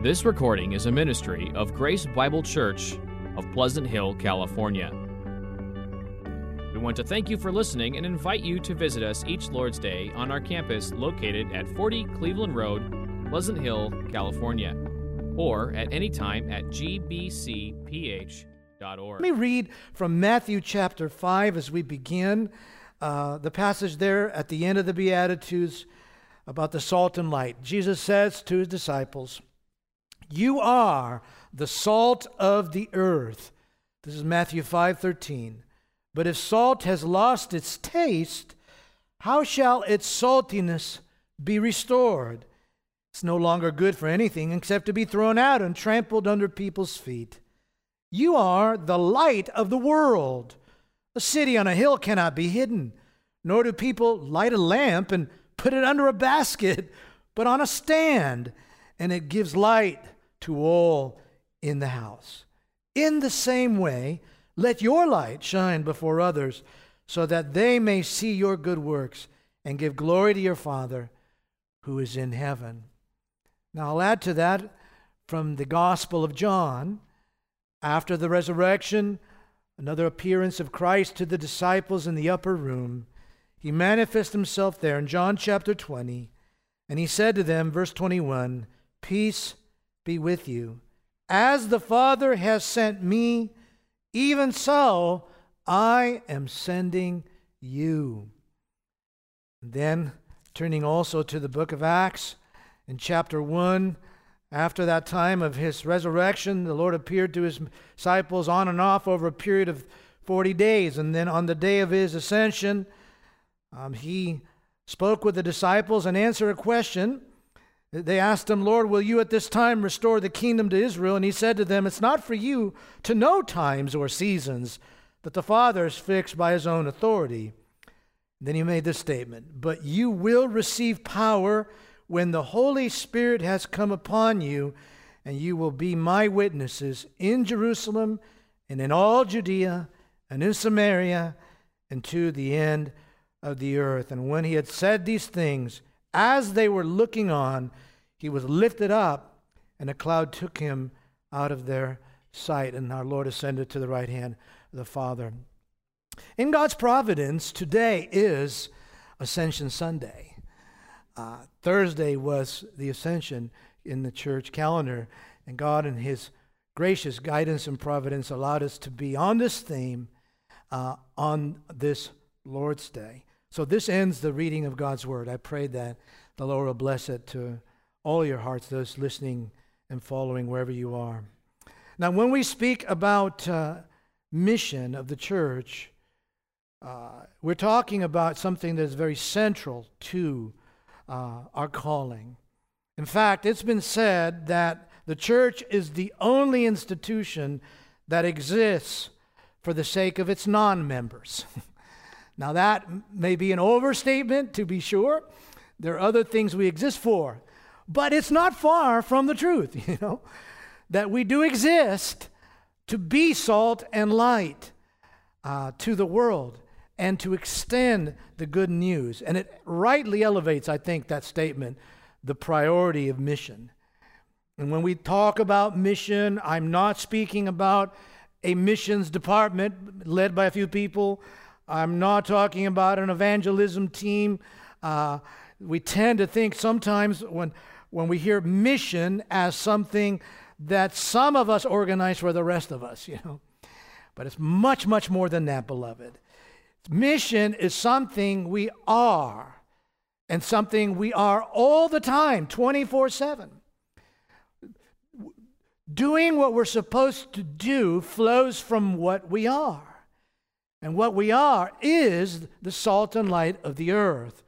This recording is a ministry of Grace Bible Church of Pleasant Hill, California. We want to thank you for listening and invite you to visit us each Lord's Day on our campus located at 40 Cleveland Road, Pleasant Hill, California, or at any time at gbcph.org. Let me read from Matthew chapter 5 as we begin. Uh, the passage there at the end of the Beatitudes about the salt and light. Jesus says to his disciples, You are the salt of the earth. This is Matthew 5:13. But if salt has lost its taste, how shall its saltiness be restored? It's no longer good for anything except to be thrown out and trampled under people's feet. You are the light of the world. A city on a hill cannot be hidden, nor do people light a lamp and put it under a basket, but on a stand, and it gives light to all in the house. In the same way, let your light shine before others, so that they may see your good works and give glory to your Father who is in heaven. Now, I'll add to that from the Gospel of John. After the resurrection, another appearance of Christ to the disciples in the upper room. He manifests himself there in John chapter 20, and he said to them, verse 21, Peace be with you. As the Father has sent me, even so I am sending you. Then, turning also to the book of Acts, in chapter 1, after that time of his resurrection, the Lord appeared to his disciples on and off over a period of 40 days. And then on the day of his ascension, um, he spoke with the disciples and answered a question. They asked him, Lord, will you at this time restore the kingdom to Israel? And he said to them, It's not for you to know times or seasons that the Father has fixed by his own authority. Then he made this statement But you will receive power when the Holy Spirit has come upon you, and you will be my witnesses in Jerusalem and in all Judea and in Samaria and to the end of the earth. And when he had said these things, as they were looking on, he was lifted up, and a cloud took him out of their sight, and our Lord ascended to the right hand of the Father. In God's providence, today is Ascension Sunday. Uh, Thursday was the Ascension in the church calendar, and God, in His gracious guidance and providence, allowed us to be on this theme uh, on this Lord's Day. So this ends the reading of God's Word. I pray that the Lord will bless it to all your hearts, those listening and following wherever you are. Now, when we speak about uh, mission of the church, uh, we're talking about something that is very central to uh, our calling. In fact, it's been said that the church is the only institution that exists for the sake of its non members. Now, that may be an overstatement, to be sure. There are other things we exist for, but it's not far from the truth, you know, that we do exist to be salt and light uh, to the world and to extend the good news. And it rightly elevates, I think, that statement, the priority of mission. And when we talk about mission, I'm not speaking about a missions department led by a few people. I'm not talking about an evangelism team. Uh, we tend to think sometimes when, when we hear mission as something that some of us organize for the rest of us, you know. But it's much, much more than that, beloved. Mission is something we are, and something we are all the time, 24 7. Doing what we're supposed to do flows from what we are. And what we are is the salt and light of the earth.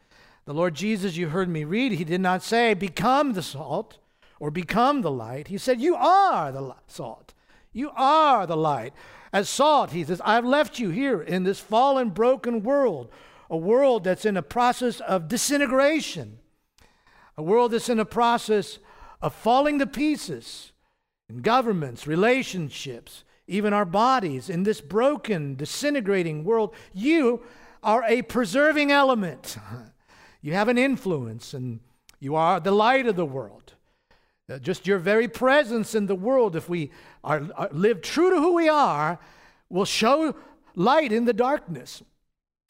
The Lord Jesus, you heard me read, he did not say, become the salt or become the light. He said, You are the salt. You are the light. As salt, he says, I've left you here in this fallen, broken world, a world that's in a process of disintegration, a world that's in a process of falling to pieces in governments, relationships, even our bodies in this broken, disintegrating world, you are a preserving element. You have an influence, and you are the light of the world. Uh, just your very presence in the world, if we are, are, live true to who we are, will show light in the darkness.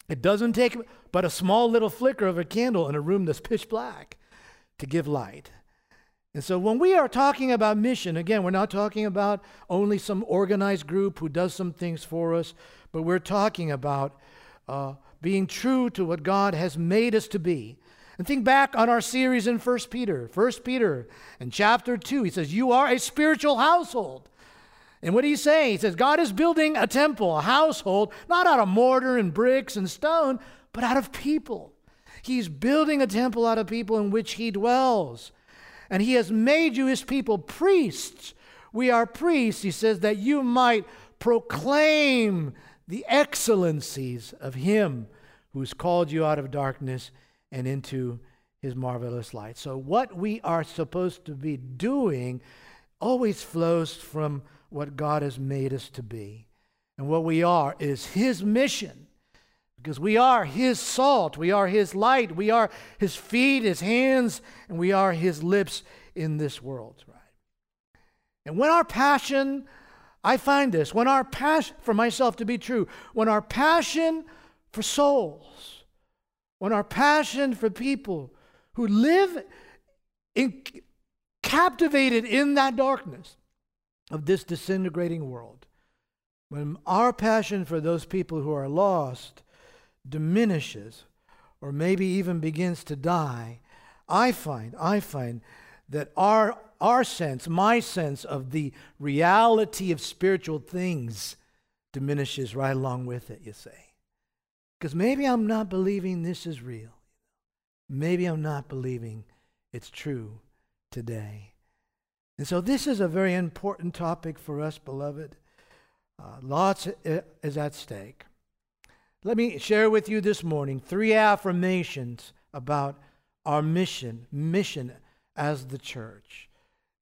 It doesn't take but a small little flicker of a candle in a room that's pitch black to give light. And so when we are talking about mission, again, we're not talking about only some organized group who does some things for us, but we're talking about uh, being true to what God has made us to be. And think back on our series in 1 Peter. 1 Peter in chapter 2, he says, You are a spiritual household. And what he's saying, he says, God is building a temple, a household, not out of mortar and bricks and stone, but out of people. He's building a temple out of people in which he dwells. And he has made you his people priests. We are priests, he says, that you might proclaim the excellencies of him who's called you out of darkness and into his marvelous light. So, what we are supposed to be doing always flows from what God has made us to be. And what we are is his mission because we are His salt, we are His light, we are His feet, His hands, and we are His lips in this world, right? And when our passion, I find this, when our passion, for myself to be true, when our passion for souls, when our passion for people who live in, captivated in that darkness of this disintegrating world, when our passion for those people who are lost diminishes or maybe even begins to die, I find, I find that our, our sense, my sense of the reality of spiritual things diminishes right along with it, you say. Because maybe I'm not believing this is real. Maybe I'm not believing it's true today. And so this is a very important topic for us, beloved. Uh, lots is at stake. Let me share with you this morning three affirmations about our mission, mission as the church.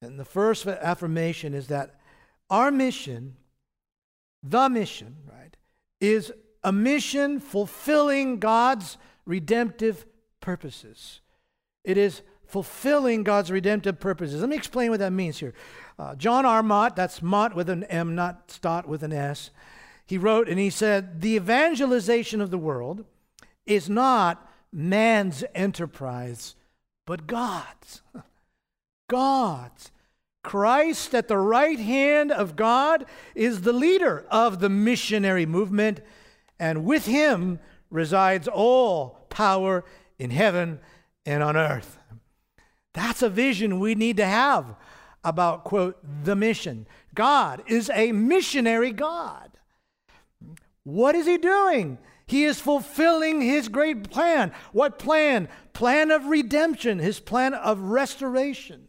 And the first affirmation is that our mission, the mission, right, is a mission fulfilling God's redemptive purposes. It is fulfilling God's redemptive purposes. Let me explain what that means here. Uh, John R. Mott, that's Mott with an M, not Stott with an S he wrote and he said, The evangelization of the world is not man's enterprise, but God's. God's. Christ at the right hand of God is the leader of the missionary movement, and with him resides all power in heaven and on earth. That's a vision we need to have about, quote, the mission. God is a missionary God. What is he doing? He is fulfilling his great plan. What plan? Plan of redemption, his plan of restoration.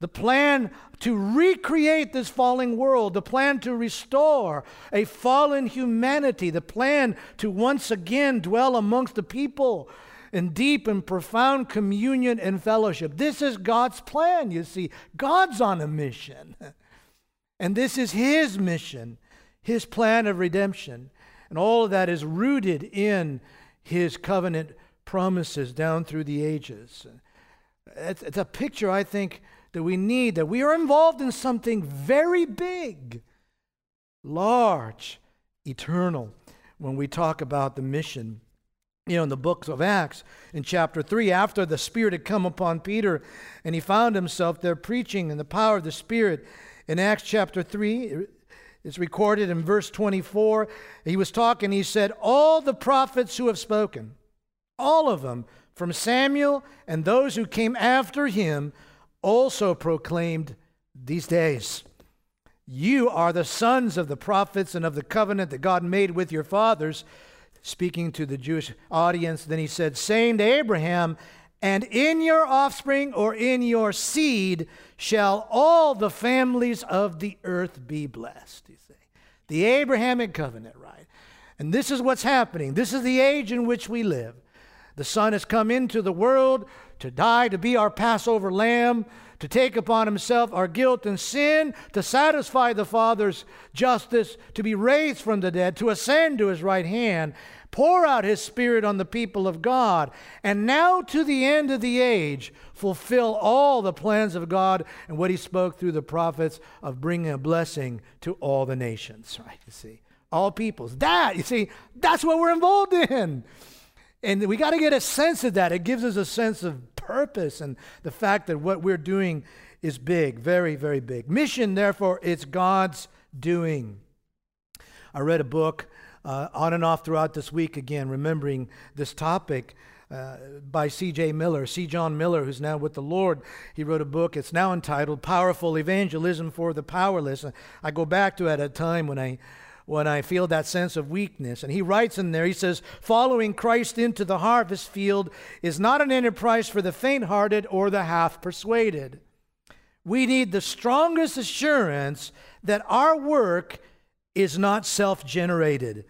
The plan to recreate this falling world, the plan to restore a fallen humanity, the plan to once again dwell amongst the people in deep and profound communion and fellowship. This is God's plan, you see. God's on a mission. And this is His mission his plan of redemption. And all of that is rooted in his covenant promises down through the ages. It's, a picture, I think, that we need, that we are involved in something very big, large, eternal, when we talk about the mission. You know, in the books of Acts, in chapter 3, after the Spirit had come upon Peter and he found himself there preaching in the power of the Spirit, in Acts chapter 3, it's recorded in verse 24. He was talking, he said, All the prophets who have spoken, all of them, from Samuel and those who came after him, also proclaimed these days. You are the sons of the prophets and of the covenant that God made with your fathers. Speaking to the Jewish audience, then he said, saying to Abraham, and in your offspring or in your seed shall all the families of the earth be blessed. You see, the Abrahamic covenant, right? And this is what's happening. This is the age in which we live. The Son has come into the world to die, to be our Passover lamb, to take upon himself our guilt and sin, to satisfy the Father's justice, to be raised from the dead, to ascend to his right hand, pour out his Spirit on the people of God, and now to the end of the age, fulfill all the plans of God and what he spoke through the prophets of bringing a blessing to all the nations. Right, you see, all peoples. That, you see, that's what we're involved in. And we got to get a sense of that. It gives us a sense of purpose and the fact that what we're doing is big, very, very big. Mission, therefore, it's God's doing. I read a book uh, on and off throughout this week, again, remembering this topic. Uh, by C.J. Miller, C. John Miller, who's now with the Lord. He wrote a book. It's now entitled "Powerful Evangelism for the Powerless." I go back to it at a time when I when I feel that sense of weakness. And he writes in there, he says, Following Christ into the harvest field is not an enterprise for the faint hearted or the half persuaded. We need the strongest assurance that our work is not self generated,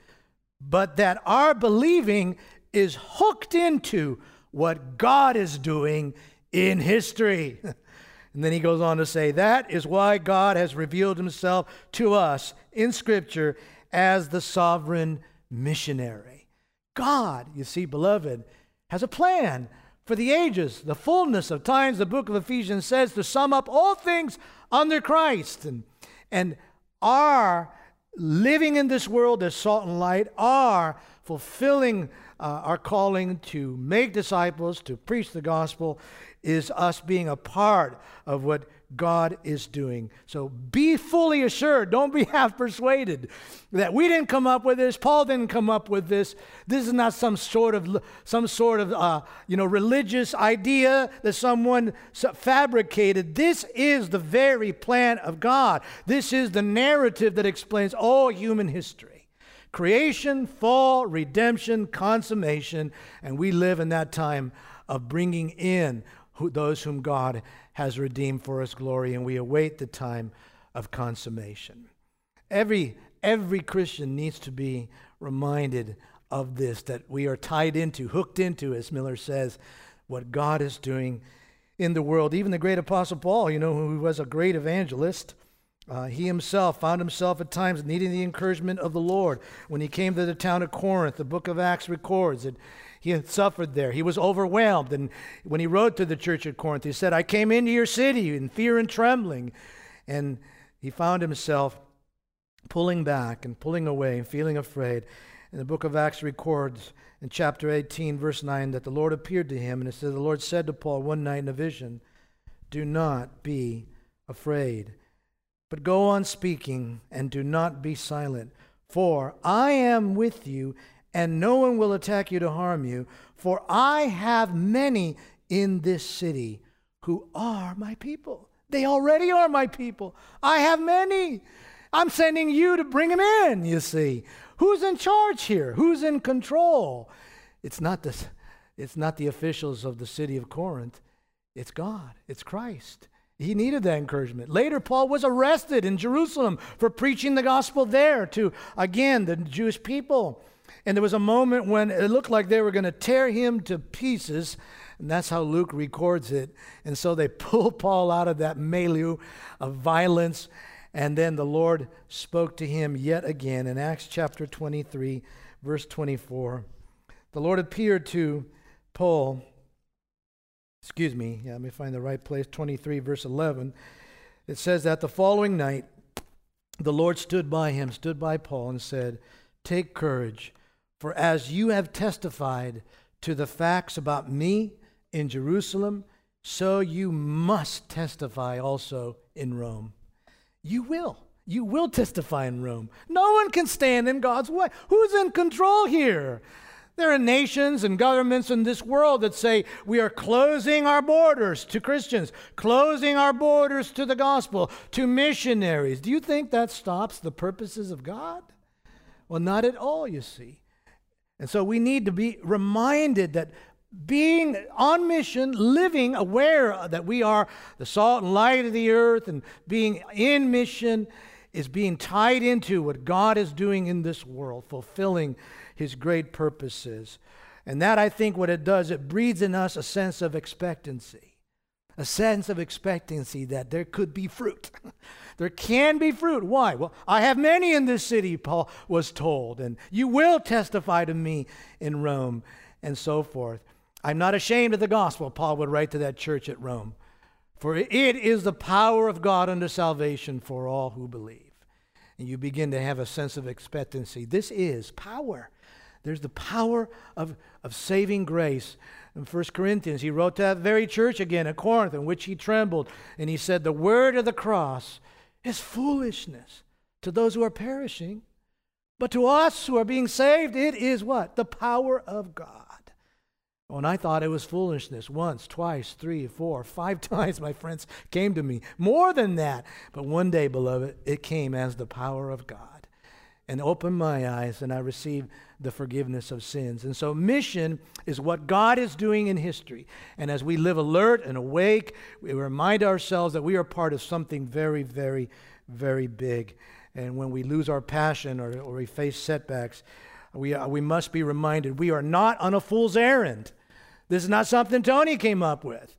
but that our believing is hooked into what God is doing in history. And then he goes on to say, That is why God has revealed himself to us in Scripture as the sovereign missionary. God, you see, beloved, has a plan for the ages, the fullness of times, the book of Ephesians says, to sum up all things under Christ. And, and our living in this world as salt and light, our fulfilling uh, our calling to make disciples, to preach the gospel, is us being a part of what God is doing. So be fully assured, don't be half persuaded that we didn't come up with this, Paul didn't come up with this. This is not some sort of some sort of uh, you know religious idea that someone fabricated. This is the very plan of God. This is the narrative that explains all human history. Creation, fall, redemption, consummation, and we live in that time of bringing in who, those whom God has redeemed for his glory, and we await the time of consummation. Every, every Christian needs to be reminded of this, that we are tied into, hooked into, as Miller says, what God is doing in the world. Even the great Apostle Paul, you know, who was a great evangelist, uh, he himself found himself at times needing the encouragement of the Lord. When he came to the town of Corinth, the book of Acts records that he had suffered there. He was overwhelmed. And when he wrote to the church at Corinth, he said, I came into your city in fear and trembling. And he found himself pulling back and pulling away and feeling afraid. And the book of Acts records in chapter 18, verse 9, that the Lord appeared to him. And it The Lord said to Paul one night in a vision, Do not be afraid, but go on speaking and do not be silent. For I am with you and no one will attack you to harm you, for I have many in this city who are my people. They already are my people. I have many. I'm sending you to bring them in, you see. Who's in charge here? Who's in control? It's not the, it's not the officials of the city of Corinth. It's God. It's Christ. He needed that encouragement. Later, Paul was arrested in Jerusalem for preaching the gospel there to, again, the Jewish people. And there was a moment when it looked like they were going to tear him to pieces. And that's how Luke records it. And so they pull Paul out of that milieu of violence. And then the Lord spoke to him yet again in Acts chapter 23, verse 24. The Lord appeared to Paul. Excuse me. Yeah, let me find the right place. 23, verse 11. It says that the following night, the Lord stood by him, stood by Paul, and said, Take courage. For as you have testified to the facts about me in Jerusalem, so you must testify also in Rome. You will. You will testify in Rome. No one can stand in God's way. Who's in control here? There are nations and governments in this world that say we are closing our borders to Christians, closing our borders to the gospel, to missionaries. Do you think that stops the purposes of God? Well, not at all, you see. And so we need to be reminded that being on mission, living aware that we are the salt and light of the earth, and being in mission is being tied into what God is doing in this world, fulfilling his great purposes. And that, I think, what it does, it breeds in us a sense of expectancy. A sense of expectancy that there could be fruit. there can be fruit. Why? Well, I have many in this city, Paul was told, and you will testify to me in Rome, and so forth. I'm not ashamed of the gospel, Paul would write to that church at Rome, for it is the power of God unto salvation for all who believe. And you begin to have a sense of expectancy. This is power. There's the power of, of saving grace. In 1 Corinthians, he wrote to that very church again at Corinth, in which he trembled, and he said, The word of the cross is foolishness to those who are perishing, but to us who are being saved, it is what? The power of God. Oh, when I thought it was foolishness once, twice, three, four, five times, my friends came to me. More than that. But one day, beloved, it came as the power of God and open my eyes, and I receive the forgiveness of sins. And so, mission is what God is doing in history. And as we live alert and awake, we remind ourselves that we are part of something very, very, very big. And when we lose our passion or, or we face setbacks, we, uh, we must be reminded we are not on a fool's errand. This is not something Tony came up with.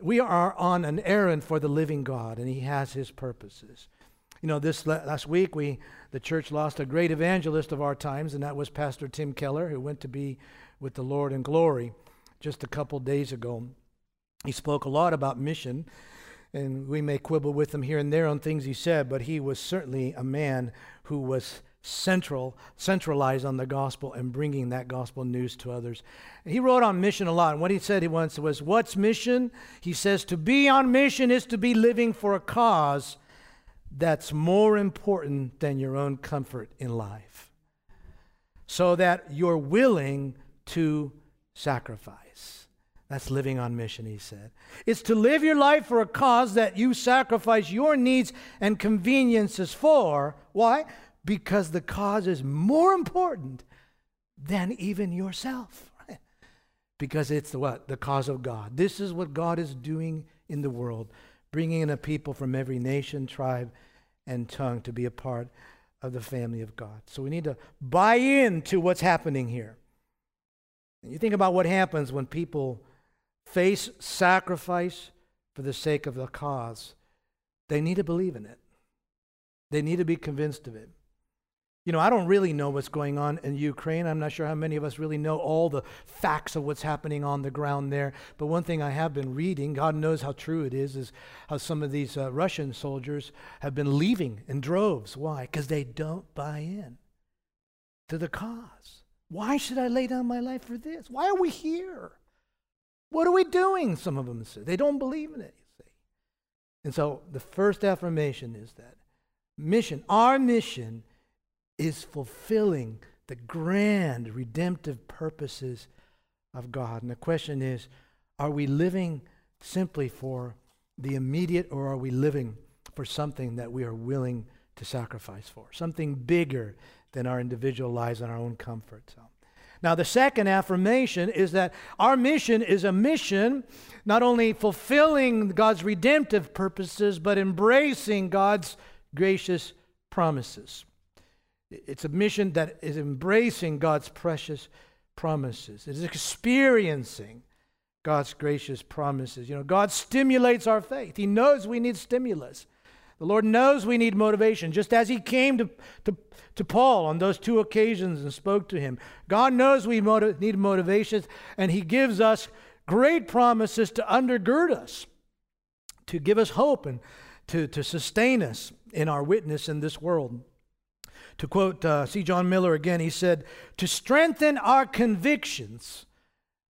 We are on an errand for the living God, and He has His purposes. You know, this last week, we, the church lost a great evangelist of our times, and that was Pastor Tim Keller, who went to be with the Lord in glory just a couple days ago. He spoke a lot about mission, and we may quibble with him here and there on things he said, but he was certainly a man who was central, centralized on the gospel and bringing that gospel news to others. He wrote on mission a lot. And what he said he once was, What's mission? He says, To be on mission is to be living for a cause that's more important than your own comfort in life. So that you're willing to sacrifice. That's living on mission, he said. It's to live your life for a cause that you sacrifice your needs and conveniences for. Why? Because the cause is more important than even yourself. Because it's the what? The cause of God. This is what God is doing in the world bringing in a people from every nation, tribe, and tongue to be a part of the family of God. So we need to buy into what's happening here. And you think about what happens when people face sacrifice for the sake of the cause. They need to believe in it. They need to be convinced of it. You know, I don't really know what's going on in Ukraine. I'm not sure how many of us really know all the facts of what's happening on the ground there. But one thing I have been reading, God knows how true it is, is how some of these uh, Russian soldiers have been leaving in droves. Why? Because they don't buy in to the cause. Why should I lay down my life for this? Why are we here? What are we doing? Some of them say. They don't believe in it, you see. And so the first affirmation is that mission, our mission, is fulfilling the grand redemptive purposes of God. And the question is are we living simply for the immediate or are we living for something that we are willing to sacrifice for? Something bigger than our individual lives and our own comfort. So. Now, the second affirmation is that our mission is a mission not only fulfilling God's redemptive purposes, but embracing God's gracious promises. It's a mission that is embracing God's precious promises. It is experiencing God's gracious promises. You know, God stimulates our faith. He knows we need stimulus. The Lord knows we need motivation, just as He came to, to, to Paul on those two occasions and spoke to him. God knows we motiv- need motivations, and He gives us great promises to undergird us, to give us hope, and to, to sustain us in our witness in this world. To quote uh, C. John Miller again, he said, To strengthen our convictions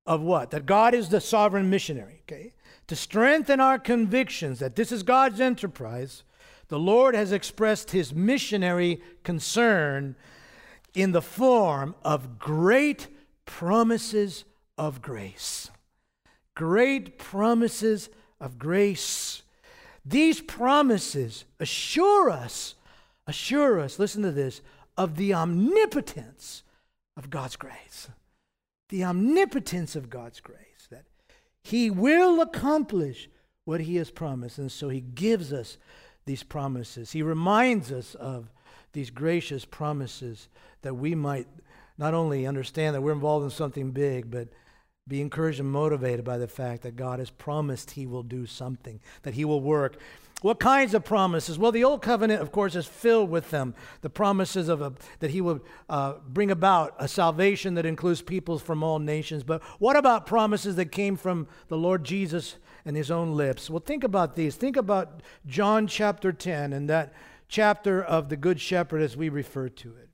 of what? That God is the sovereign missionary, okay? To strengthen our convictions that this is God's enterprise, the Lord has expressed his missionary concern in the form of great promises of grace. Great promises of grace. These promises assure us assure us, listen to this, of the omnipotence of God's grace. The omnipotence of God's grace, that He will accomplish what He has promised. And so He gives us these promises. He reminds us of these gracious promises that we might not only understand that we're involved in something big, but Be encouraged and motivated by the fact that God has promised He will do something, that He will work. What kinds of promises? Well, the Old Covenant, of course, is filled with them. The promises of a, that He will uh, bring about a salvation that includes peoples from all nations. But what about promises that came from the Lord Jesus and His own lips? Well, think about these. Think about John chapter 10 and that chapter of the Good Shepherd as we refer to it.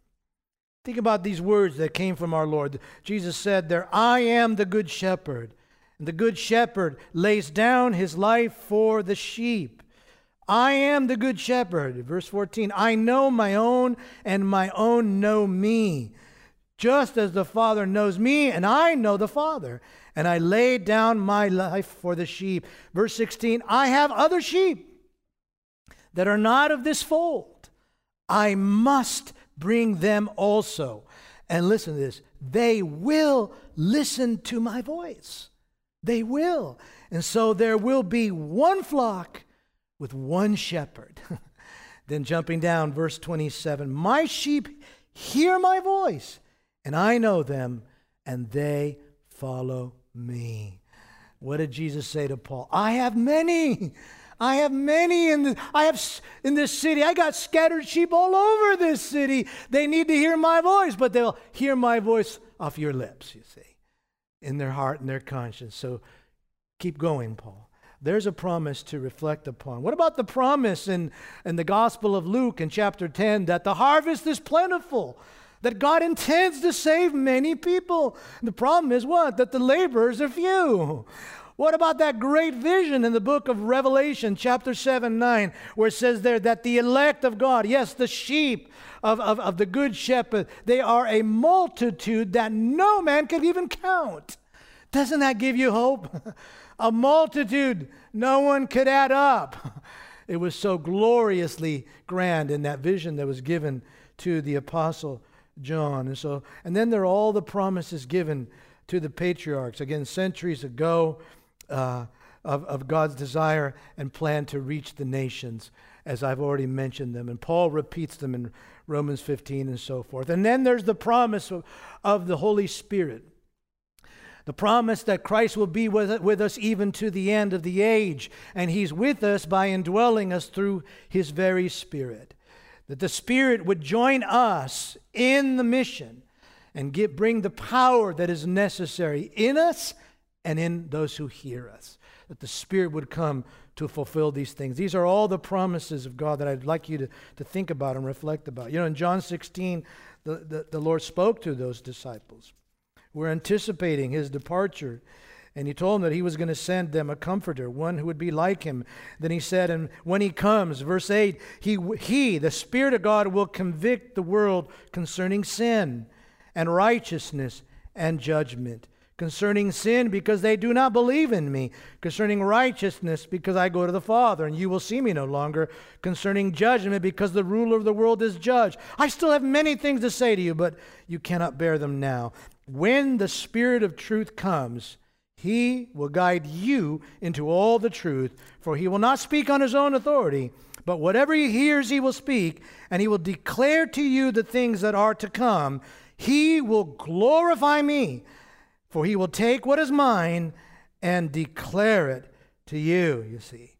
Think about these words that came from our Lord. Jesus said there, I am the good shepherd. And the good shepherd lays down his life for the sheep. I am the good shepherd. Verse 14, I know my own, and my own know me. Just as the Father knows me, and I know the Father. And I lay down my life for the sheep. Verse 16, I have other sheep that are not of this fold. I must bring them also. And listen to this they will listen to my voice. They will. And so there will be one flock with one shepherd. then jumping down, verse 27 My sheep hear my voice, and I know them, and they follow me. What did Jesus say to Paul? I have many. I have many in the, I have in this city. I got scattered sheep all over this city. They need to hear my voice, but they'll hear my voice off your lips, you see, in their heart and their conscience. So keep going, Paul. There's a promise to reflect upon. What about the promise in, in the Gospel of Luke in chapter 10 that the harvest is plentiful? That God intends to save many people. The problem is what? That the laborers are few. What about that great vision in the book of Revelation, chapter 7, 9, where it says there that the elect of God, yes, the sheep of, of, of the good shepherd, they are a multitude that no man can even count. Doesn't that give you hope? a multitude no one could add up. It was so gloriously grand in that vision that was given to the apostle John. And so, and then there are all the promises given to the patriarchs. Again, centuries ago, uh, of, of God's desire and plan to reach the nations, as I've already mentioned them. And Paul repeats them in Romans 15 and so forth. And then there's the promise of, of the Holy Spirit. The promise that Christ will be with, with us even to the end of the age, and He's with us by indwelling us through His very Spirit. That the Spirit would join us in the mission and get, bring the power that is necessary in us and in those who hear us. That the Spirit would come to fulfill these things. These are all the promises of God that I'd like you to, to think about and reflect about. You know, in John 16, the, the, the Lord spoke to those disciples. We're anticipating his departure. And he told them that he was going to send them a comforter, one who would be like him. Then he said, and when he comes, verse 8, he, he, the Spirit of God, will convict the world concerning sin and righteousness and judgment concerning sin because they do not believe in me, concerning righteousness because I go to the Father and you will see me no longer, concerning judgment because the ruler of the world is judged. I still have many things to say to you, but you cannot bear them now. When the Spirit of truth comes, he will guide you into all the truth, for he will not speak on his own authority. But whatever he hears, he will speak, and he will declare to you the things that are to come. He will glorify me for he will take what is mine and declare it to you, you see.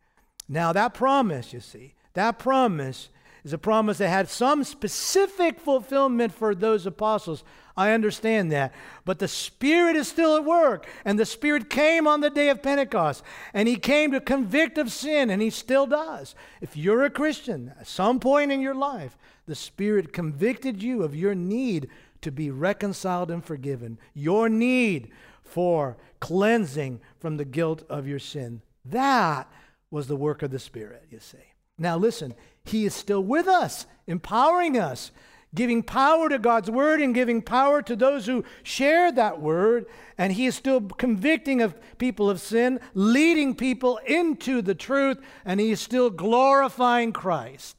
Now, that promise, you see, that promise is a promise that had some specific fulfillment for those apostles. I understand that. But the Spirit is still at work. And the Spirit came on the day of Pentecost. And He came to convict of sin, and He still does. If you're a Christian, at some point in your life, the Spirit convicted you of your need to be reconciled and forgiven, your need for cleansing from the guilt of your sin. That was the work of the Spirit, you see. Now, listen, He is still with us, empowering us, giving power to God's word and giving power to those who share that word. And He is still convicting of people of sin, leading people into the truth, and He is still glorifying Christ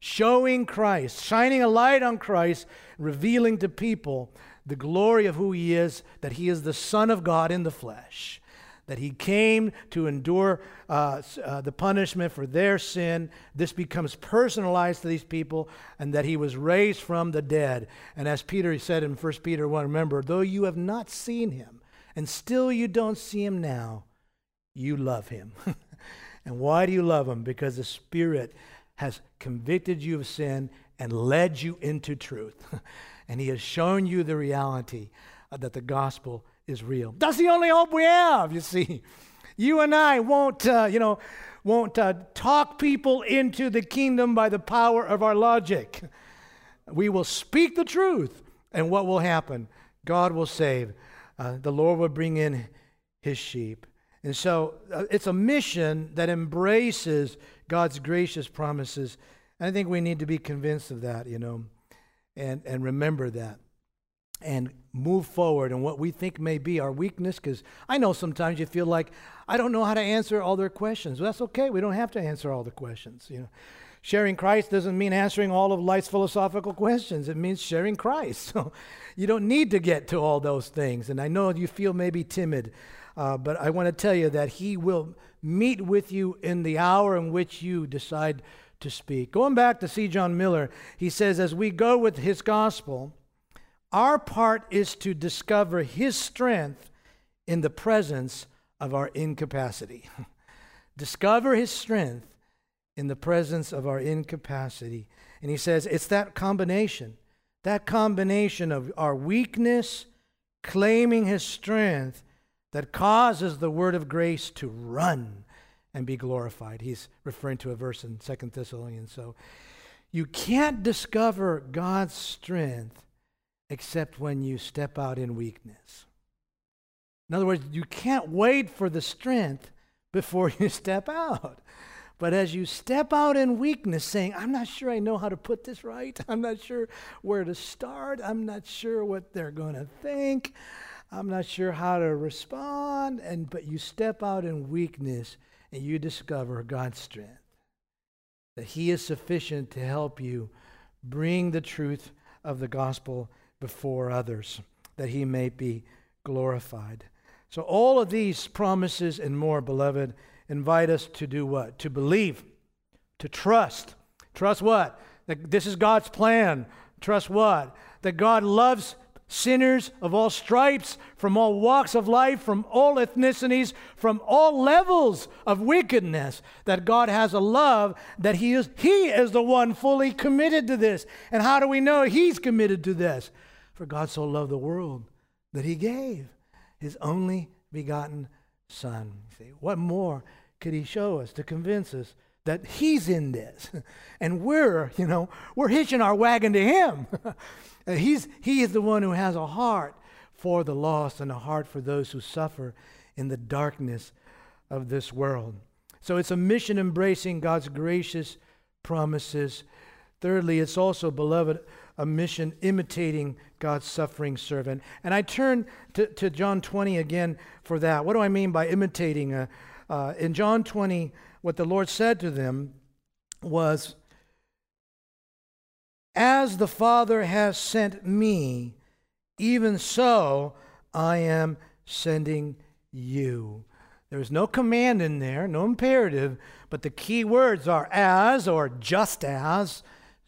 showing Christ, shining a light on Christ, revealing to people the glory of who he is, that he is the Son of God in the flesh, that he came to endure uh, uh, the punishment for their sin. This becomes personalized to these people, and that he was raised from the dead. And as Peter said in 1 Peter 1, remember, though you have not seen him, and still you don't see him now, you love him. and why do you love him? Because the Spirit has convicted you of sin and led you into truth. and he has shown you the reality that the gospel is real. That's the only hope we have, you see. You and I won't, uh, you know, won't uh, talk people into the kingdom by the power of our logic. We will speak the truth, and what will happen? God will save. Uh, the Lord will bring in his sheep. And so uh, it's a mission that embraces God's gracious promises. And I think we need to be convinced of that, you know, and, and remember that and move forward and what we think may be our weakness because i know sometimes you feel like i don't know how to answer all their questions. Well, that's okay. We don't have to answer all the questions you know. Sharing christ doesn't mean answering all of life's philosophical questions. It means sharing christ. So you don't need to get to all those things. And i know you feel maybe timid uh, but i want to tell you that he will meet with you in the hour in which you decide to speak. Going back to c. John miller he says as we go with his gospel our part is to discover His strength in the presence of our incapacity. discover His strength in the presence of our incapacity. And He says it's that combination, that combination of our weakness claiming His strength that causes the word of grace to run and be glorified. He's referring to a verse in Second Thessalonians. So you can't discover God's strength except when you step out in weakness. In other words, you can't wait for the strength before you step out. But as you step out in weakness, saying, I'm not sure I know how to put this right, I'm not sure where to start, I'm not sure what they're going to think, I'm not sure how to respond, and but you step out in weakness and you discover God's strength. That He is sufficient to help you bring the truth of the gospel before others, that he may be glorified. So, all of these promises and more, beloved, invite us to do what? To believe, to trust. Trust what? That this is God's plan. Trust what? That God loves sinners of all stripes, from all walks of life, from all ethnicities, from all levels of wickedness, that God has a love that He is, He is the one fully committed to this. And how do we know He's committed to this? For God so loved the world that he gave his only begotten Son. See, what more could he show us to convince us that he's in this? And we're, you know, we're hitching our wagon to him. he's, he is the one who has a heart for the lost and a heart for those who suffer in the darkness of this world. So it's a mission embracing God's gracious promises. Thirdly, it's also, beloved, a mission imitating God's suffering servant. And I turn to, to John 20 again for that. What do I mean by imitating? A, uh, uh, in John 20, what the Lord said to them was, As the Father has sent me, even so I am sending you. There's no command in there, no imperative, but the key words are as or just as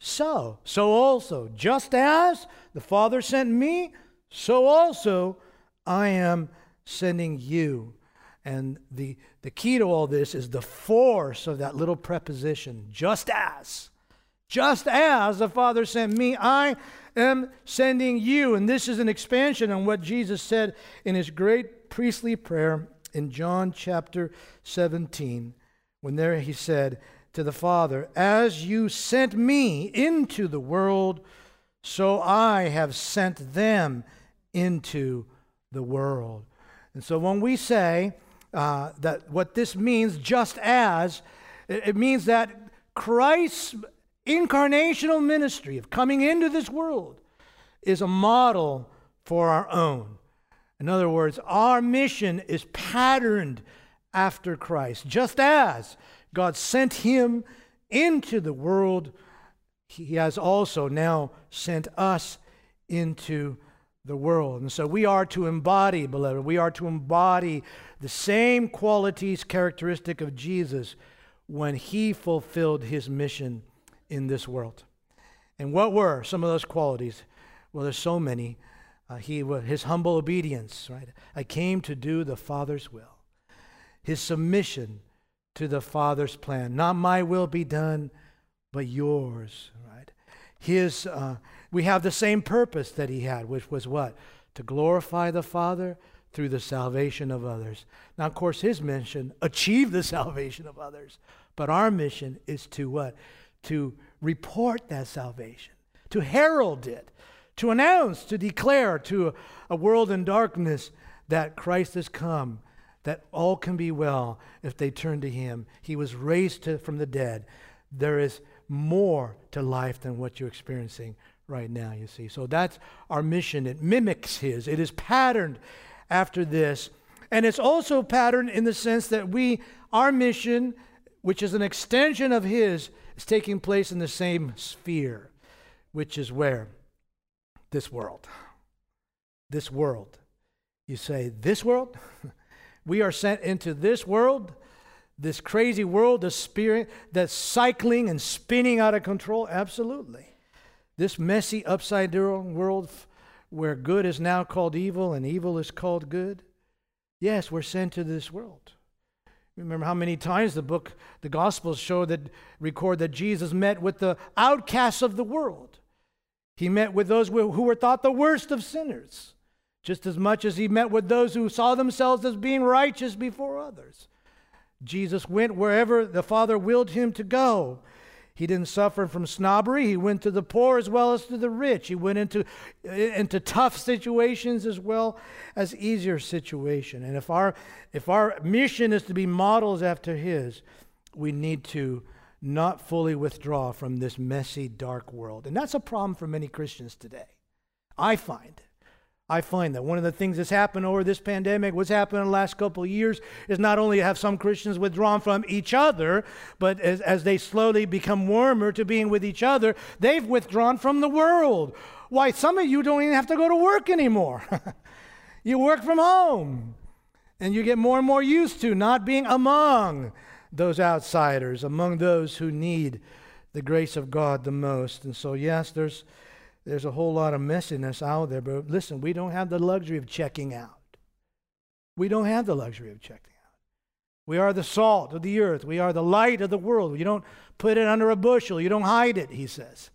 so, so also, just as the Father sent me, so also I am sending you. And the, the key to all this is the force of that little preposition, just as. Just as the Father sent me, I am sending you. And this is an expansion on what Jesus said in his great priestly prayer in John chapter 17, when there he said, to the Father, As you sent me into the world, so I have sent them into the world. And so when we say uh, that what this means, just as, it, it means that Christ's incarnational ministry of coming into this world is a model for our own. In other words, our mission is patterned after Christ, just as God sent him into the world. He has also now sent us into the world. And so we are to embody, beloved, we are to embody the same qualities characteristic of Jesus when he fulfilled his mission in this world. And what were some of those qualities? Well, there's so many. Uh, he his humble obedience, right? I came to do the Father's will. His submission to the Father's plan. Not my will be done, but yours, right? His, uh, we have the same purpose that he had, which was what? To glorify the Father through the salvation of others. Now, of course, his mission, achieve the salvation of others. But our mission is to what? To report that salvation, to herald it, to announce, to declare to a, a world in darkness that Christ has come that all can be well if they turn to him. He was raised to, from the dead. There is more to life than what you're experiencing right now, you see. So that's our mission. It mimics his, it is patterned after this. And it's also patterned in the sense that we, our mission, which is an extension of his, is taking place in the same sphere, which is where? This world. This world. You say, this world? We are sent into this world, this crazy world, the spirit that's cycling and spinning out of control. Absolutely. This messy, upside down world where good is now called evil and evil is called good. Yes, we're sent to this world. Remember how many times the book, the Gospels show that, record that Jesus met with the outcasts of the world. He met with those who were thought the worst of sinners just as much as he met with those who saw themselves as being righteous before others. Jesus went wherever the Father willed him to go. He didn't suffer from snobbery. He went to the poor as well as to the rich. He went into, into tough situations as well as easier situations. And if our, if our mission is to be models after his, we need to not fully withdraw from this messy, dark world. And that's a problem for many Christians today. I find I find that one of the things that's happened over this pandemic, what's happened in the last couple of years, is not only have some Christians withdrawn from each other, but as, as they slowly become warmer to being with each other, they've withdrawn from the world. Why, some of you don't even have to go to work anymore. you work from home. And you get more and more used to not being among those outsiders, among those who need the grace of God the most. And so, yes, there's there's a whole lot of messiness out there. But listen, we don't have the luxury of checking out. We don't have the luxury of checking out. We are the salt of the earth. We are the light of the world. You don't put it under a bushel, you don't hide it, he says.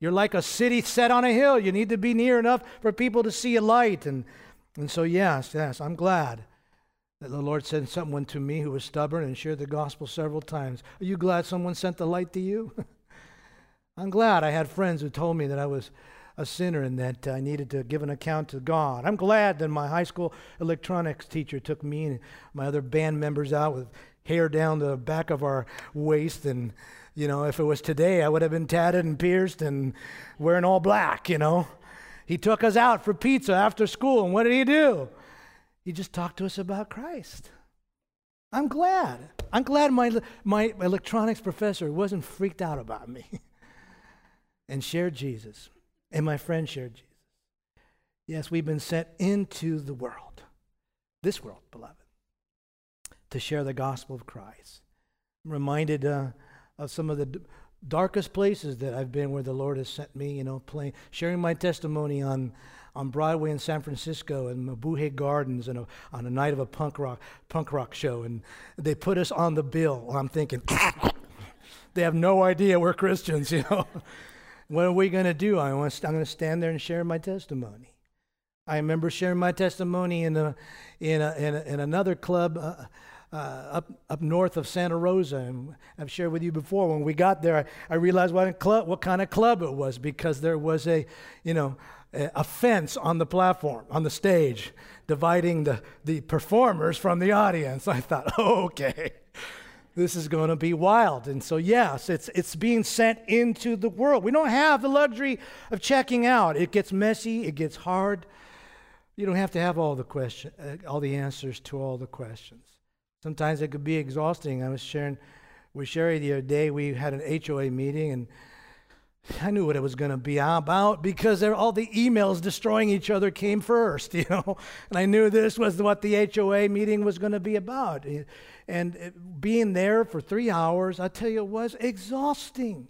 You're like a city set on a hill. You need to be near enough for people to see a light. And, and so, yes, yes, I'm glad that the Lord sent someone to me who was stubborn and shared the gospel several times. Are you glad someone sent the light to you? I'm glad I had friends who told me that I was a sinner and that uh, I needed to give an account to God. I'm glad that my high school electronics teacher took me and my other band members out with hair down the back of our waist. And, you know, if it was today, I would have been tatted and pierced and wearing all black, you know. He took us out for pizza after school. And what did he do? He just talked to us about Christ. I'm glad. I'm glad my, my electronics professor wasn't freaked out about me and shared Jesus. And my friend shared Jesus. Yes, we've been sent into the world, this world, beloved, to share the gospel of Christ. I'm reminded uh, of some of the d- darkest places that I've been where the Lord has sent me, you know, playing, sharing my testimony on, on Broadway in San Francisco and Mabuhay Gardens and a, on a night of a punk rock, punk rock show. And they put us on the bill. I'm thinking, they have no idea we're Christians, you know. What are we going to do? I want, I'm going to stand there and share my testimony. I remember sharing my testimony in, a, in, a, in, a, in another club uh, uh, up, up north of Santa Rosa. And I've shared with you before. When we got there, I, I realized what, club, what kind of club it was because there was a, you know, a fence on the platform, on the stage, dividing the, the performers from the audience. I thought, oh, okay this is going to be wild. And so, yes, it's, it's being sent into the world. We don't have the luxury of checking out. It gets messy, it gets hard. You don't have to have all the question, uh, all the answers to all the questions. Sometimes it could be exhausting. I was sharing with Sherry the other day. We had an HOA meeting, and I knew what it was going to be about because all the emails destroying each other came first, you know. And I knew this was what the HOA meeting was going to be about. And being there for three hours, I tell you, it was exhausting.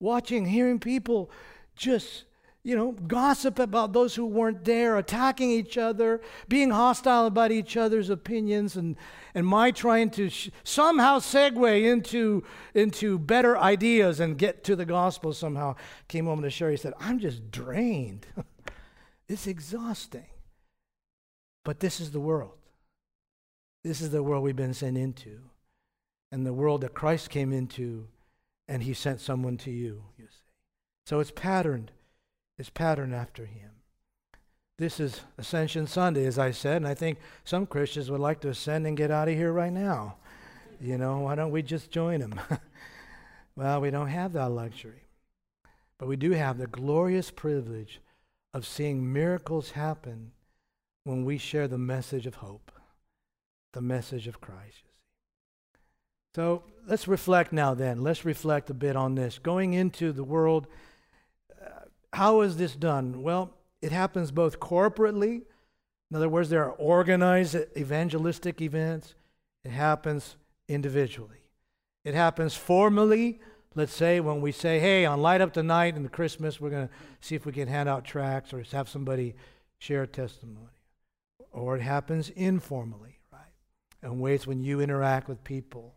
Watching, hearing people just you know, gossip about those who weren't there, attacking each other, being hostile about each other's opinions, and, and my trying to somehow segue into, into better ideas and get to the gospel somehow. Came home to Sherry He said, I'm just drained. it's exhausting. But this is the world. This is the world we've been sent into, and the world that Christ came into, and he sent someone to you, you see. So it's patterned it's patterned after him. This is Ascension Sunday, as I said, and I think some Christians would like to ascend and get out of here right now. You know, why don't we just join them? well, we don't have that luxury. But we do have the glorious privilege of seeing miracles happen when we share the message of hope, the message of Christ. So let's reflect now then. Let's reflect a bit on this. Going into the world uh, how is this done? Well, it happens both corporately, in other words, there are organized evangelistic events, it happens individually. It happens formally, let's say when we say, hey, on Light Up the Night and Christmas, we're going to see if we can hand out tracts or have somebody share a testimony. Or it happens informally, In ways when you interact with people.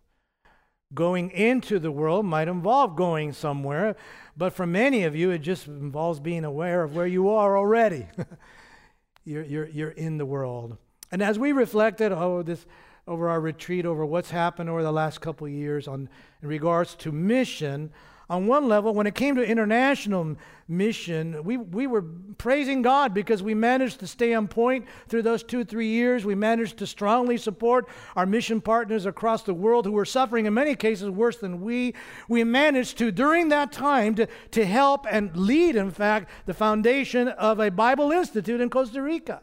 Going into the world might involve going somewhere, but for many of you, it just involves being aware of where you are already. you're, you're, you're in the world. And as we reflected oh, this, over our retreat, over what's happened over the last couple years on, in regards to mission, on one level, when it came to international mission, we, we were praising God because we managed to stay on point through those two, three years. We managed to strongly support our mission partners across the world who were suffering, in many cases, worse than we. We managed to, during that time, to, to help and lead, in fact, the foundation of a Bible Institute in Costa Rica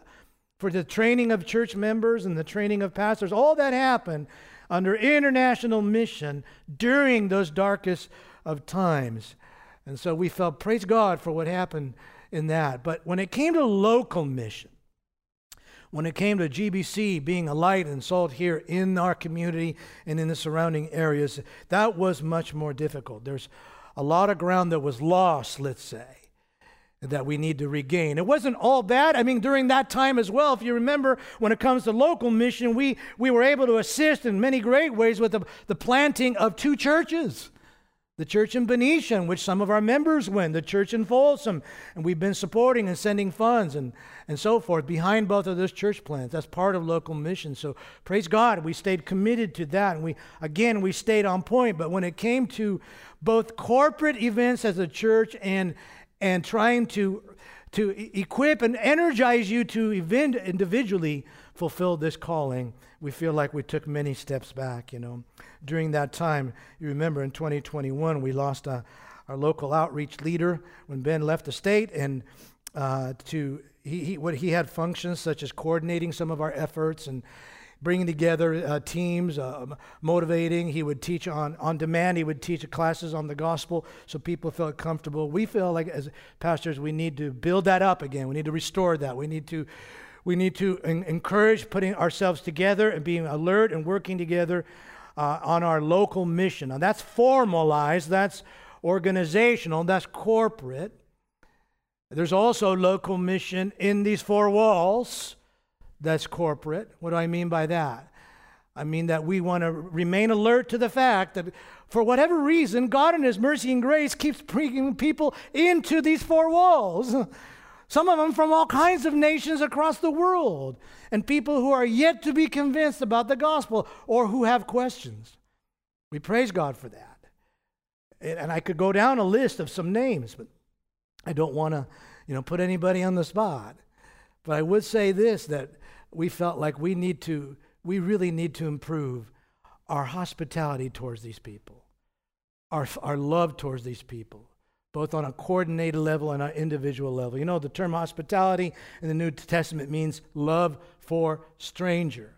for the training of church members and the training of pastors. All that happened under international mission during those darkest of times. And so we felt, praise God for what happened in that. But when it came to local mission, when it came to GBC being a light and salt here in our community and in the surrounding areas, that was much more difficult. There's a lot of ground that was lost, let's say, that we need to regain. It wasn't all bad. I mean, during that time as well, if you remember, when it comes to local mission, we, we were able to assist in many great ways with the, the planting of two churches the church in Benicia, in which some of our members went, the church in Folsom, and we've been supporting and sending funds and, and so forth behind both of those church plants. That's part of local mission. So praise God, we stayed committed to that. And we again we stayed on point. But when it came to both corporate events as a church and and trying to to equip and energize you to event individually fulfill this calling, we feel like we took many steps back, you know during that time. You remember in 2021, we lost uh, our local outreach leader when Ben left the state, and uh, to he, he, what he had functions such as coordinating some of our efforts and bringing together uh, teams, uh, motivating. He would teach on, on demand. He would teach classes on the gospel so people felt comfortable. We feel like as pastors, we need to build that up again. We need to restore that. We need to, we need to encourage putting ourselves together and being alert and working together uh, on our local mission. Now, that's formalized, that's organizational, that's corporate. There's also local mission in these four walls. That's corporate. What do I mean by that? I mean that we want to remain alert to the fact that for whatever reason, God in His mercy and grace keeps bringing people into these four walls. Some of them from all kinds of nations across the world, and people who are yet to be convinced about the gospel or who have questions. We praise God for that. And I could go down a list of some names, but I don't want to, you know, put anybody on the spot. But I would say this that we felt like we need to, we really need to improve our hospitality towards these people, our, our love towards these people both on a coordinated level and an individual level. You know, the term hospitality in the New Testament means love for stranger,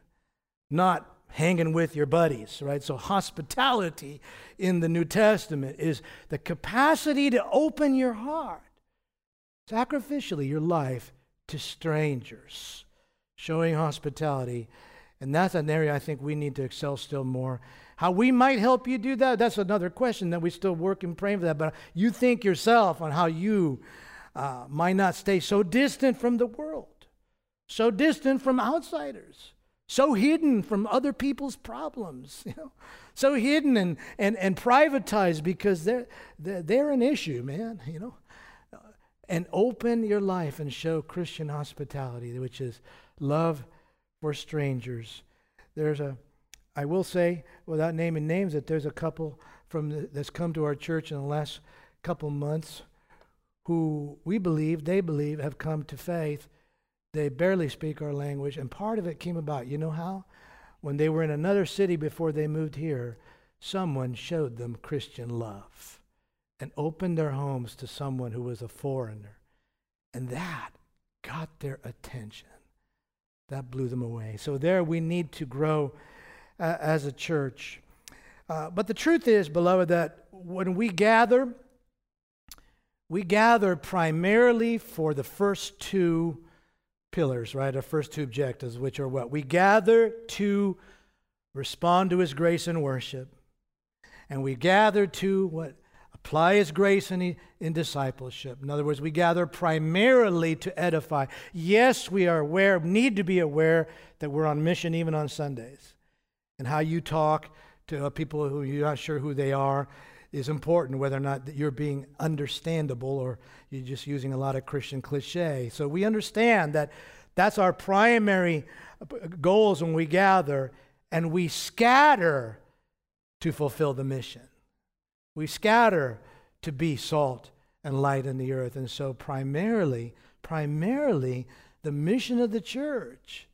not hanging with your buddies, right? So, hospitality in the New Testament is the capacity to open your heart, sacrificially, your life to strangers, showing hospitality. And that's an area I think we need to excel still more how we might help you do that, that's another question that we still work and praying for that. But you think yourself on how you uh, might not stay so distant from the world, so distant from outsiders, so hidden from other people's problems, you know, so hidden and, and, and privatized because they're, they're, they're an issue, man, you know. And open your life and show Christian hospitality, which is love for strangers. There's a, I will say, without naming names, that there's a couple from the, that's come to our church in the last couple months who we believe, they believe, have come to faith. They barely speak our language, and part of it came about. You know how? When they were in another city before they moved here, someone showed them Christian love and opened their homes to someone who was a foreigner. And that got their attention. That blew them away. So, there we need to grow uh, as a church. Uh, but the truth is, beloved, that when we gather, we gather primarily for the first two pillars, right? Our first two objectives, which are what? We gather to respond to His grace and worship. And we gather to what? Apply His grace in, in discipleship. In other words, we gather primarily to edify. Yes, we are aware, need to be aware that we're on mission even on Sundays. And how you talk to uh, people who you're not sure who they are is important, whether or not you're being understandable or you're just using a lot of Christian cliche. So we understand that that's our primary uh, goals when we gather, and we scatter to fulfill the mission. We scatter to be salt and light in the earth. And so, primarily, primarily, the mission of the church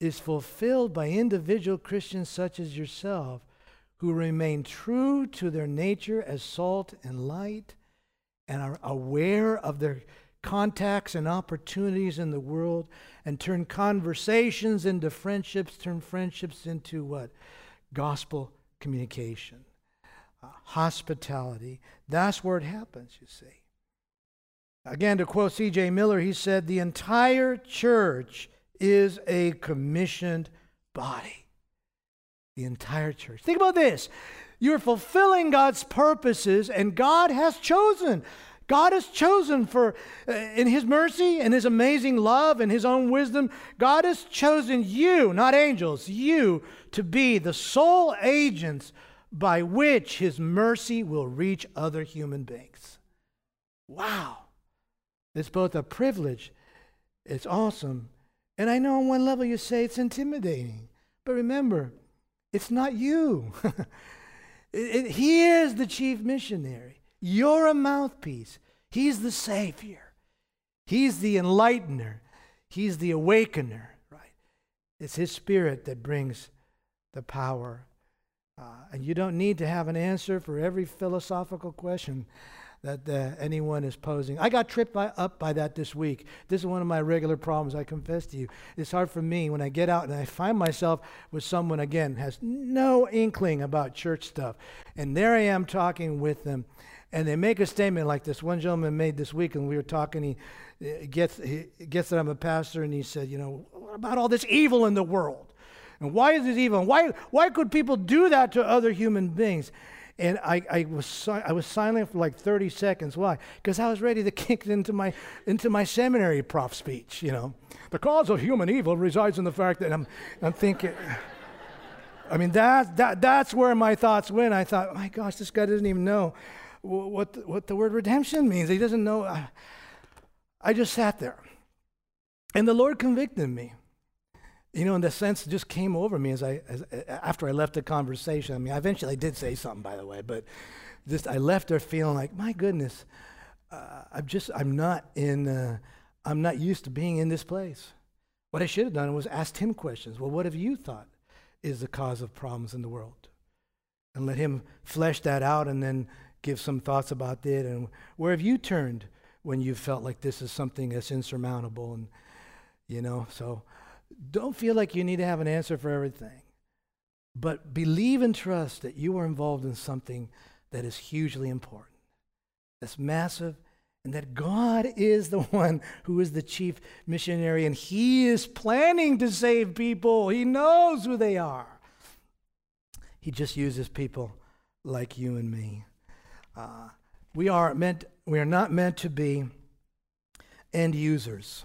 is fulfilled by individual Christians such as yourself who remain true to their nature as salt and light and are aware of their contacts and opportunities in the world and turn conversations into friendships, turn friendships into what? Gospel communication, uh, hospitality. That's where it happens, you see. Again, to quote C.J. Miller, he said, The entire church is a commissioned body the entire church. Think about this. You're fulfilling God's purposes, and God has chosen. God has chosen for, uh, in His mercy and His amazing love and His own wisdom, God has chosen you, not angels, you, to be the sole agents by which His mercy will reach other human beings. Wow. It's both a privilege, it's awesome, and I know on one level you say it's intimidating. But remember, it's not you. it, it, he is the chief missionary. You're a mouthpiece. He's the Savior. He's the enlightener. He's the awakener, right? It's His Spirit that brings the power. Uh, and you don't need to have an answer for every philosophical question that uh, anyone is posing. I got tripped by, up by that this week. This is one of my regular problems, I confess to you. It's hard for me when I get out and I find myself with someone, again, has no inkling about church stuff. And there I am talking with them. And they make a statement like this. One gentleman made this week, and we were talking. He gets, he gets that I'm a pastor, and he said, You know, about all this evil in the world? And why is this evil? Why, why could people do that to other human beings? And I, I, was, I was silent for like 30 seconds. Why? Because I was ready to kick into my, into my seminary prof speech, you know. The cause of human evil resides in the fact that I'm, I'm thinking. I mean, that, that, that's where my thoughts went. I thought, my gosh, this guy doesn't even know what the, what the word redemption means. He doesn't know. I, I just sat there. And the Lord convicted me you know, in the sense just came over me as I, as, after I left the conversation. I mean, I eventually I did say something, by the way, but just I left there feeling like, my goodness, uh, I'm just, I'm not in, uh, I'm not used to being in this place. What I should have done was asked him questions. Well, what have you thought is the cause of problems in the world? And let him flesh that out and then give some thoughts about it. And where have you turned when you felt like this is something that's insurmountable? And, you know, so don't feel like you need to have an answer for everything, but believe and trust that you are involved in something that is hugely important, that's massive, and that God is the one who is the chief missionary, and He is planning to save people. He knows who they are. He just uses people like you and me. Uh, we are meant. We are not meant to be end users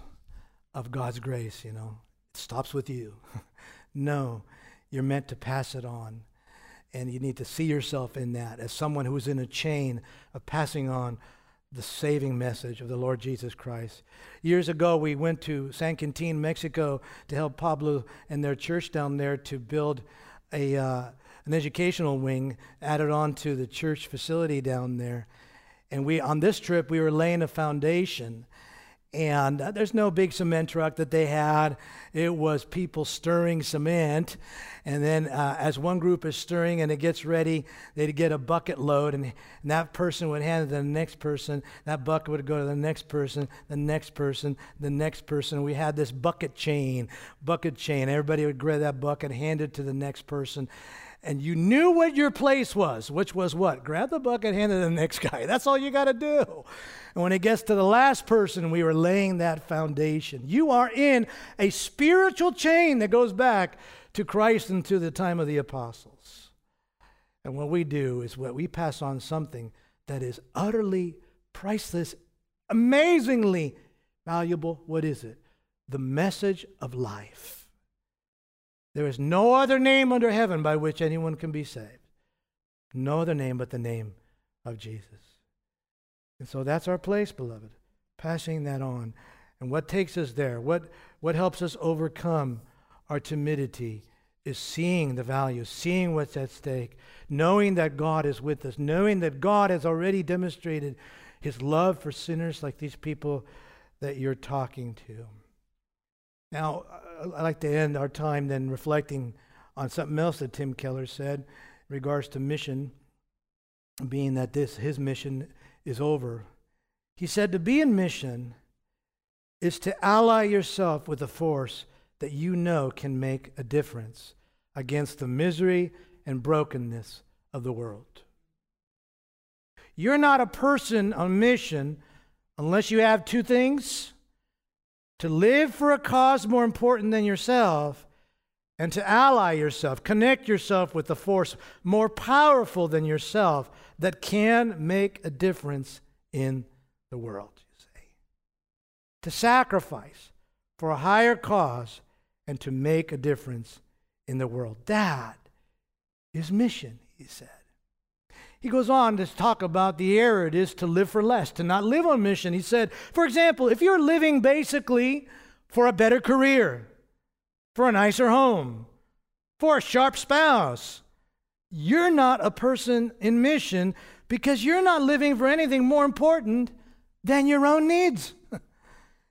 of God's grace, you know. Stops with you. no, you're meant to pass it on. And you need to see yourself in that as someone who's in a chain of passing on the saving message of the Lord Jesus Christ. Years ago, we went to San Quintin, Mexico, to help Pablo and their church down there to build a, uh, an educational wing added on to the church facility down there. And we, on this trip, we were laying a foundation and uh, there's no big cement truck that they had. It was people stirring cement. And then, uh, as one group is stirring and it gets ready, they'd get a bucket load, and, and, that person would hand it to the next person. That bucket would go to the next person, the next person, the next person. We had this bucket chain, bucket chain. Everybody would grab that bucket, hand it to the next person and you knew what your place was, which was what? Grab the bucket, hand it to the next guy. That's all you got to do. And when it gets to the last person, we were laying that foundation. You are in a spiritual chain that goes back to Christ and to the time of the apostles. And what we do is what we pass on something that is utterly priceless, amazingly valuable. What is it? The message of life. There is no other name under heaven by which anyone can be saved. No other name but the name of Jesus. And so that's our place, beloved, passing that on. And what takes us there, what, what helps us overcome our timidity, is seeing the value, seeing what's at stake, knowing that God is with us, knowing that God has already demonstrated his love for sinners like these people that you're talking to. Now, I'd like to end our time then reflecting on something else that Tim Keller said in regards to mission, being that this his mission is over. He said to be in mission is to ally yourself with a force that you know can make a difference against the misery and brokenness of the world. You're not a person on mission unless you have two things to live for a cause more important than yourself, and to ally yourself, connect yourself with a force more powerful than yourself that can make a difference in the world, you say. To sacrifice for a higher cause and to make a difference in the world. That is mission, he said. He goes on to talk about the error it is to live for less, to not live on mission. He said, for example, if you're living basically for a better career, for a nicer home, for a sharp spouse, you're not a person in mission because you're not living for anything more important than your own needs.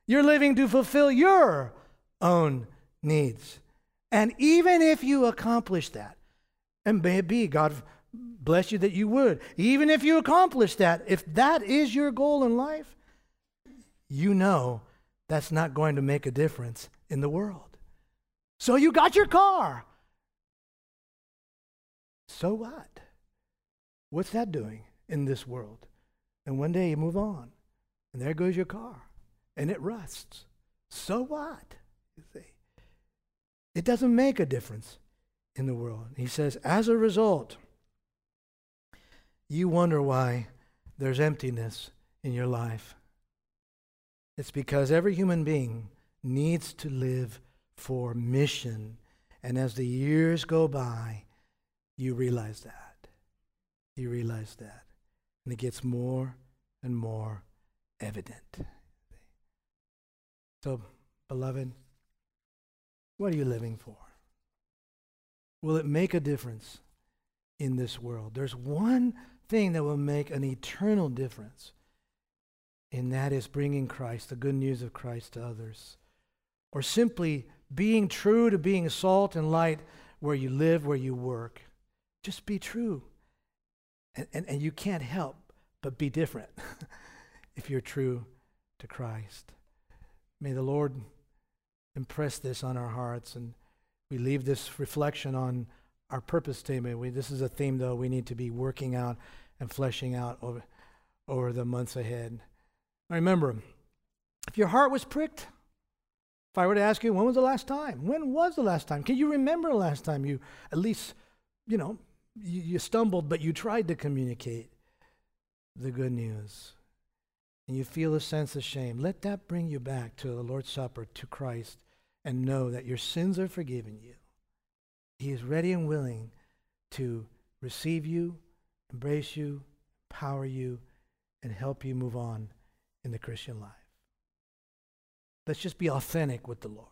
you're living to fulfill your own needs. And even if you accomplish that, and maybe God Bless you that you would. Even if you accomplish that, if that is your goal in life, you know that's not going to make a difference in the world. So you got your car. So what? What's that doing in this world? And one day you move on, and there goes your car, and it rusts. So what? You see, it doesn't make a difference in the world. He says, as a result, you wonder why there's emptiness in your life. It's because every human being needs to live for mission. And as the years go by, you realize that. You realize that. And it gets more and more evident. So, beloved, what are you living for? Will it make a difference in this world? There's one thing that will make an eternal difference. And that is bringing Christ, the good news of Christ to others. Or simply being true to being salt and light where you live, where you work. Just be true. And, and, and you can't help but be different if you're true to Christ. May the Lord impress this on our hearts and we leave this reflection on our purpose statement. We, this is a theme, though, we need to be working out and fleshing out over, over the months ahead. remember, if your heart was pricked, if I were to ask you, when was the last time? When was the last time? Can you remember the last time you at least, you know, you, you stumbled, but you tried to communicate the good news? and you feel a sense of shame, let that bring you back to the Lord's Supper, to Christ, and know that your sins are forgiven you. He is ready and willing to receive you, embrace you, empower you, and help you move on in the Christian life. Let's just be authentic with the Lord.